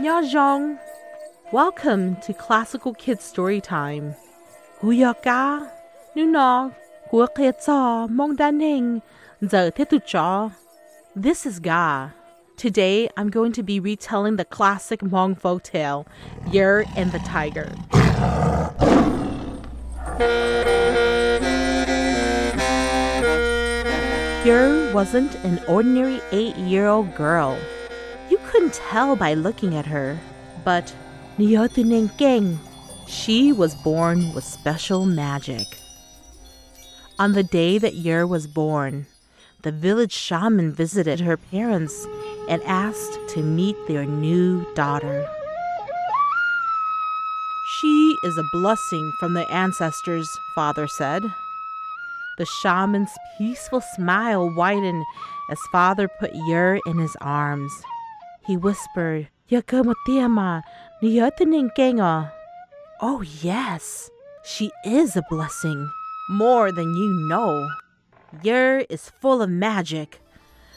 Nyajong. Welcome to Classical Kids Story Time. Huyaka, Nunog, Huaketsa, Mongdaneng, Tetucha. This is Ka. Today I'm going to be retelling the classic Hmong folk tale, Yer and the Tiger. Yer wasn't an ordinary eight year old girl. You couldn't tell by looking at her, but Geng, she was born with special magic. On the day that Yer was born, the village shaman visited her parents and asked to meet their new daughter. She is a blessing from the ancestors, father said. The shaman's peaceful smile widened as father put Yer in his arms. He whispered, Yakamutiama, Niyataninkenga. Oh, yes, she is a blessing, more than you know. Yer is full of magic.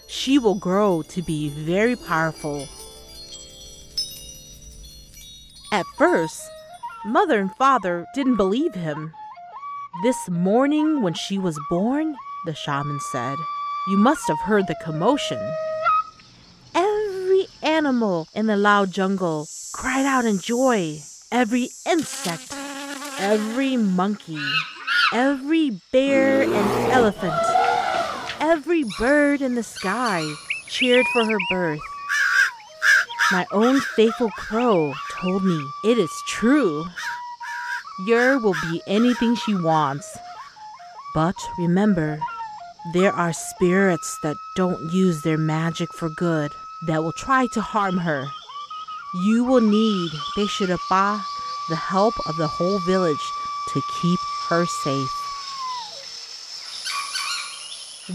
She will grow to be very powerful. At first, mother and father didn't believe him. This morning, when she was born, the shaman said, you must have heard the commotion. Every animal in the loud jungle cried out in joy. Every insect, every monkey, every bear and elephant, every bird in the sky cheered for her birth. My own faithful crow told me it is true. Yer will be anything she wants. But remember, there are spirits that don't use their magic for good that will try to harm her. You will need Beshirapa, the help of the whole village, to keep her safe.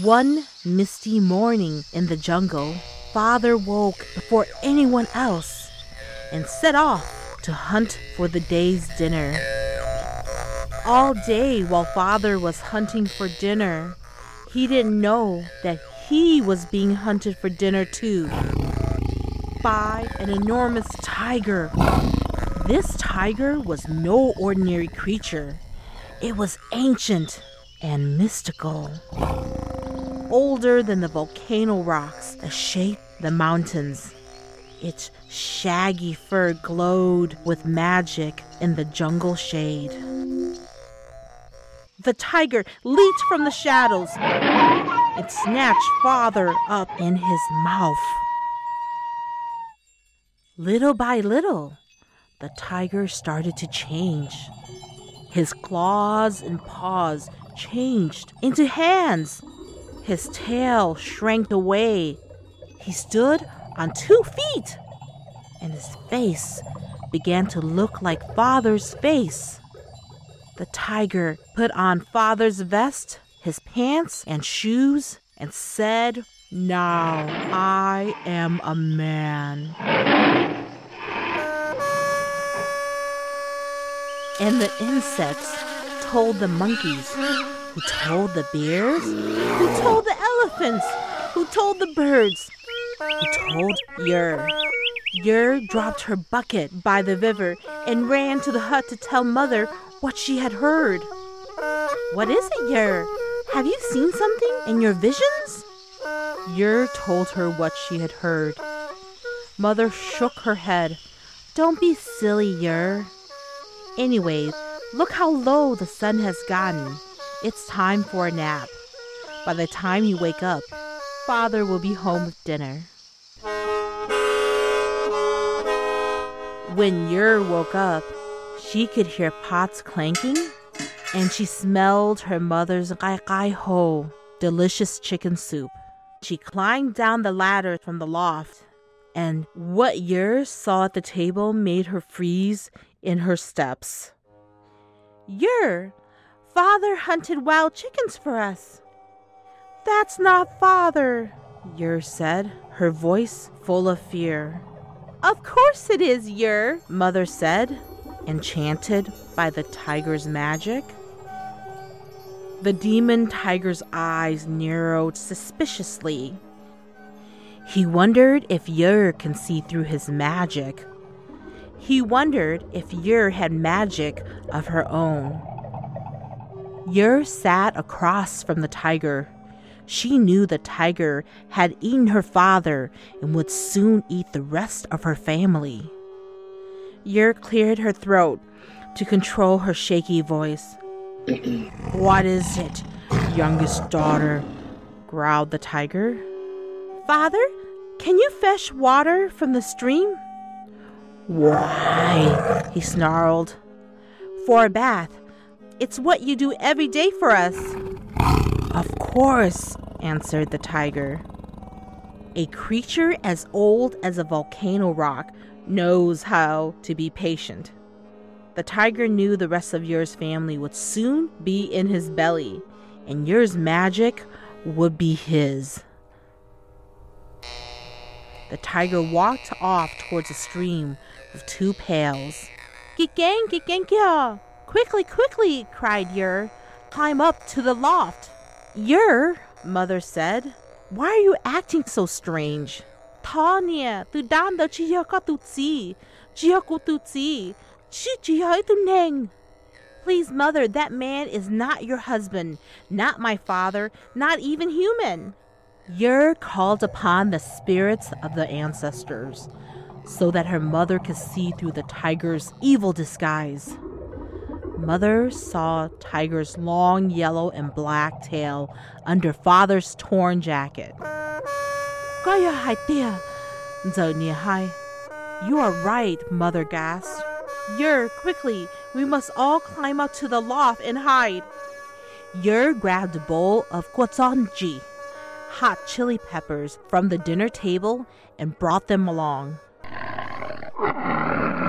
One misty morning in the jungle, father woke before anyone else and set off to hunt for the day's dinner. All day while father was hunting for dinner, he didn't know that he was being hunted for dinner too by an enormous tiger. This tiger was no ordinary creature. It was ancient and mystical older than the volcano rocks that shape the mountains. Its shaggy fur glowed with magic in the jungle shade. The tiger leaped from the shadows and snatched father up in his mouth. Little by little, the tiger started to change. His claws and paws changed into hands his tail shrank away. He stood on two feet, and his face began to look like Father's face. The tiger put on Father's vest, his pants, and shoes, and said, Now I am a man. And the insects told the monkeys who told the bears? Who told the elephants? Who told the birds? Who told Yer? Yer dropped her bucket by the river and ran to the hut to tell Mother what she had heard. What is it, Yer? Have you seen something in your visions? Yer told her what she had heard. Mother shook her head. Don't be silly, Yer. Anyways, look how low the sun has gotten. It's time for a nap. By the time you wake up, Father will be home with dinner. When Yer woke up, she could hear pots clanking, and she smelled her mother's gai gai ho, delicious chicken soup. She climbed down the ladder from the loft, and what Yer saw at the table made her freeze in her steps. Yer, Father hunted wild chickens for us. That's not father, Yer said, her voice full of fear. Of course it is, Yer, Mother said, enchanted by the tiger's magic. The demon tiger's eyes narrowed suspiciously. He wondered if Yer can see through his magic. He wondered if Yer had magic of her own. Yer sat across from the tiger. She knew the tiger had eaten her father and would soon eat the rest of her family. Yer cleared her throat to control her shaky voice. what is it, youngest daughter? growled the tiger. Father, can you fetch water from the stream? Why? he snarled. For a bath. It's what you do every day for us. Of course, answered the tiger. A creature as old as a volcano rock knows how to be patient. The tiger knew the rest of Yer's family would soon be in his belly, and Yer's magic would be his. The tiger walked off towards a stream with two pails. Gigang, Gigangia! Quickly, quickly, cried Yer. Climb up to the loft. Yer, mother said, why are you acting so strange? Tanya, tu dan da chia ka tu tsi, chia ku tu tsi, chi neng. Please, mother, that man is not your husband, not my father, not even human. Yer called upon the spirits of the ancestors so that her mother could see through the tiger's evil disguise. Mother saw Tiger's long yellow and black tail under father's torn jacket. You are right, Mother gasped. Yer, quickly, we must all climb up to the loft and hide. Yer grabbed a bowl of guazonji, hot chili peppers, from the dinner table and brought them along.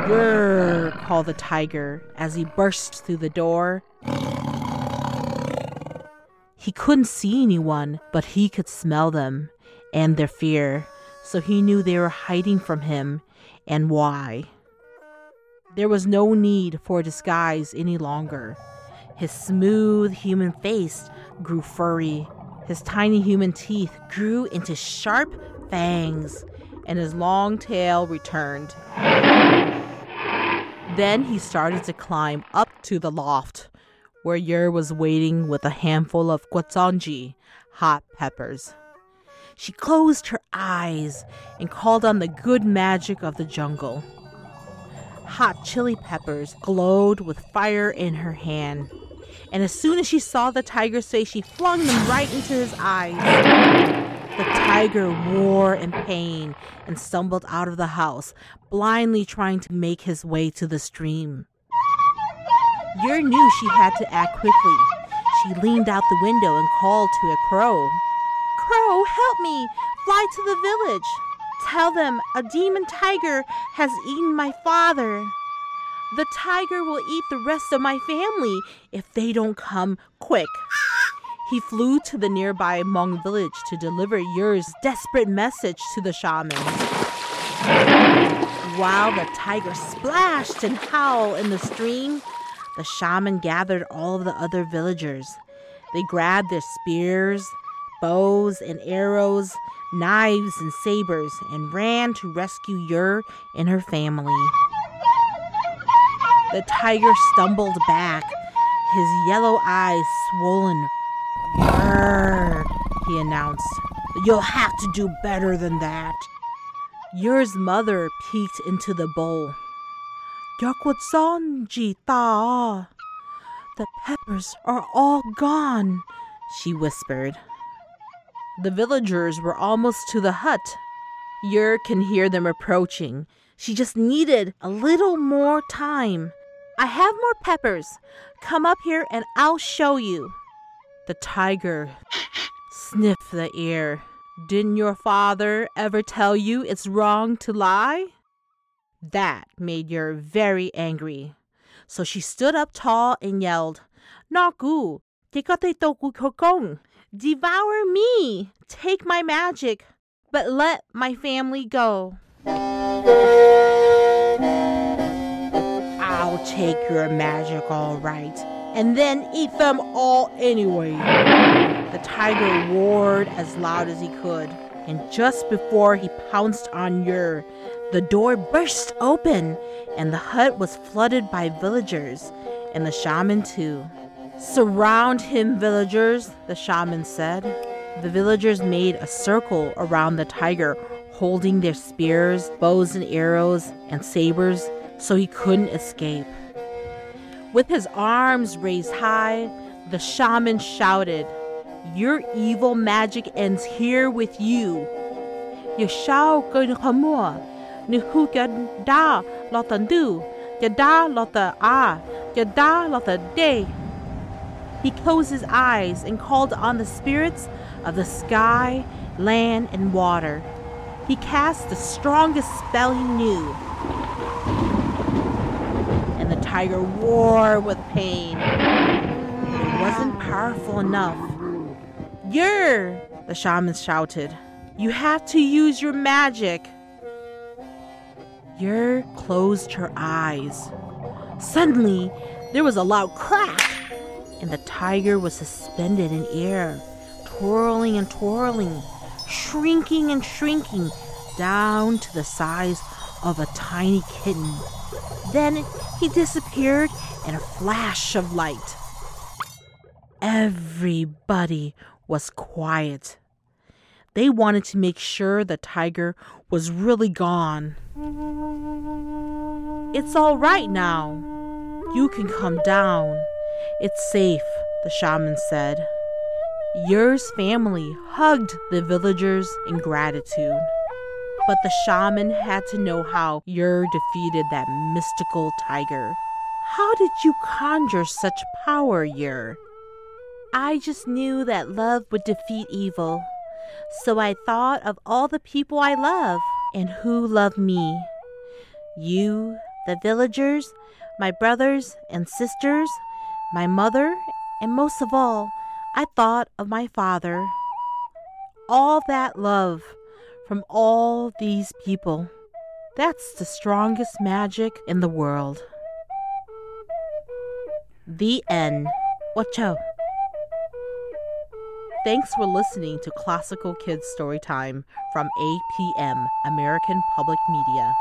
Grrr, called the tiger as he burst through the door. He couldn't see anyone, but he could smell them and their fear, so he knew they were hiding from him and why. There was no need for a disguise any longer. His smooth human face grew furry. His tiny human teeth grew into sharp fangs, and his long tail returned. Then he started to climb up to the loft, where Yer was waiting with a handful of guazonji, hot peppers. She closed her eyes and called on the good magic of the jungle. Hot chili peppers glowed with fire in her hand, and as soon as she saw the tiger's face, she flung them right into his eyes. The tiger wore in pain and stumbled out of the house, blindly trying to make his way to the stream. Yer knew she had to act quickly. She leaned out the window and called to a crow. Crow, help me! Fly to the village! Tell them a demon tiger has eaten my father. The tiger will eat the rest of my family if they don't come quick. He flew to the nearby Hmong village to deliver Yer's desperate message to the shaman. While the tiger splashed and howled in the stream, the shaman gathered all of the other villagers. They grabbed their spears, bows and arrows, knives and sabers, and ran to rescue Yur and her family. The tiger stumbled back, his yellow eyes swollen Brrr, he announced. You'll have to do better than that. Yer's mother peeked into the bowl. Yakwatsanji ta. The peppers are all gone, she whispered. The villagers were almost to the hut. Yer can hear them approaching. She just needed a little more time. I have more peppers. Come up here and I'll show you. The tiger sniffed the air. Didn't your father ever tell you it's wrong to lie? That made Yer very angry. So she stood up tall and yelled, Naku, te kate toku kokong. devour me, take my magic, but let my family go. I'll take your magic all right, and then eat them all anyway. The tiger roared as loud as he could, and just before he pounced on Yer, the door burst open, and the hut was flooded by villagers, and the shaman too. Surround him, villagers, the shaman said. The villagers made a circle around the tiger, holding their spears, bows and arrows, and sabers so he couldn't escape. With his arms raised high, the shaman shouted, Your evil magic ends here with you. Yeshao Gunhamua, Nihuka da lotandu, Yada lota Yada lota de. He closed his eyes and called on the spirits of the sky, land, and water. He cast the strongest spell he knew. Tiger roared with pain. It wasn't powerful enough. Yer! The shaman shouted. You have to use your magic. Yer closed her eyes. Suddenly, there was a loud crack, and the tiger was suspended in air twirling and twirling, shrinking and shrinking down to the size of a tiny kitten. Then he disappeared in a flash of light. Everybody was quiet. They wanted to make sure the tiger was really gone. It's all right now. You can come down. It's safe, the shaman said. Yer's family hugged the villagers in gratitude. But the shaman had to know how Yer defeated that mystical tiger. How did you conjure such power, Yer? I just knew that love would defeat evil. So I thought of all the people I love and who love me. You, the villagers, my brothers and sisters, my mother, and most of all, I thought of my father. All that love from all these people. That's the strongest magic in the world. The end. Watcho. Thanks for listening to Classical Kids Storytime from APM, American Public Media.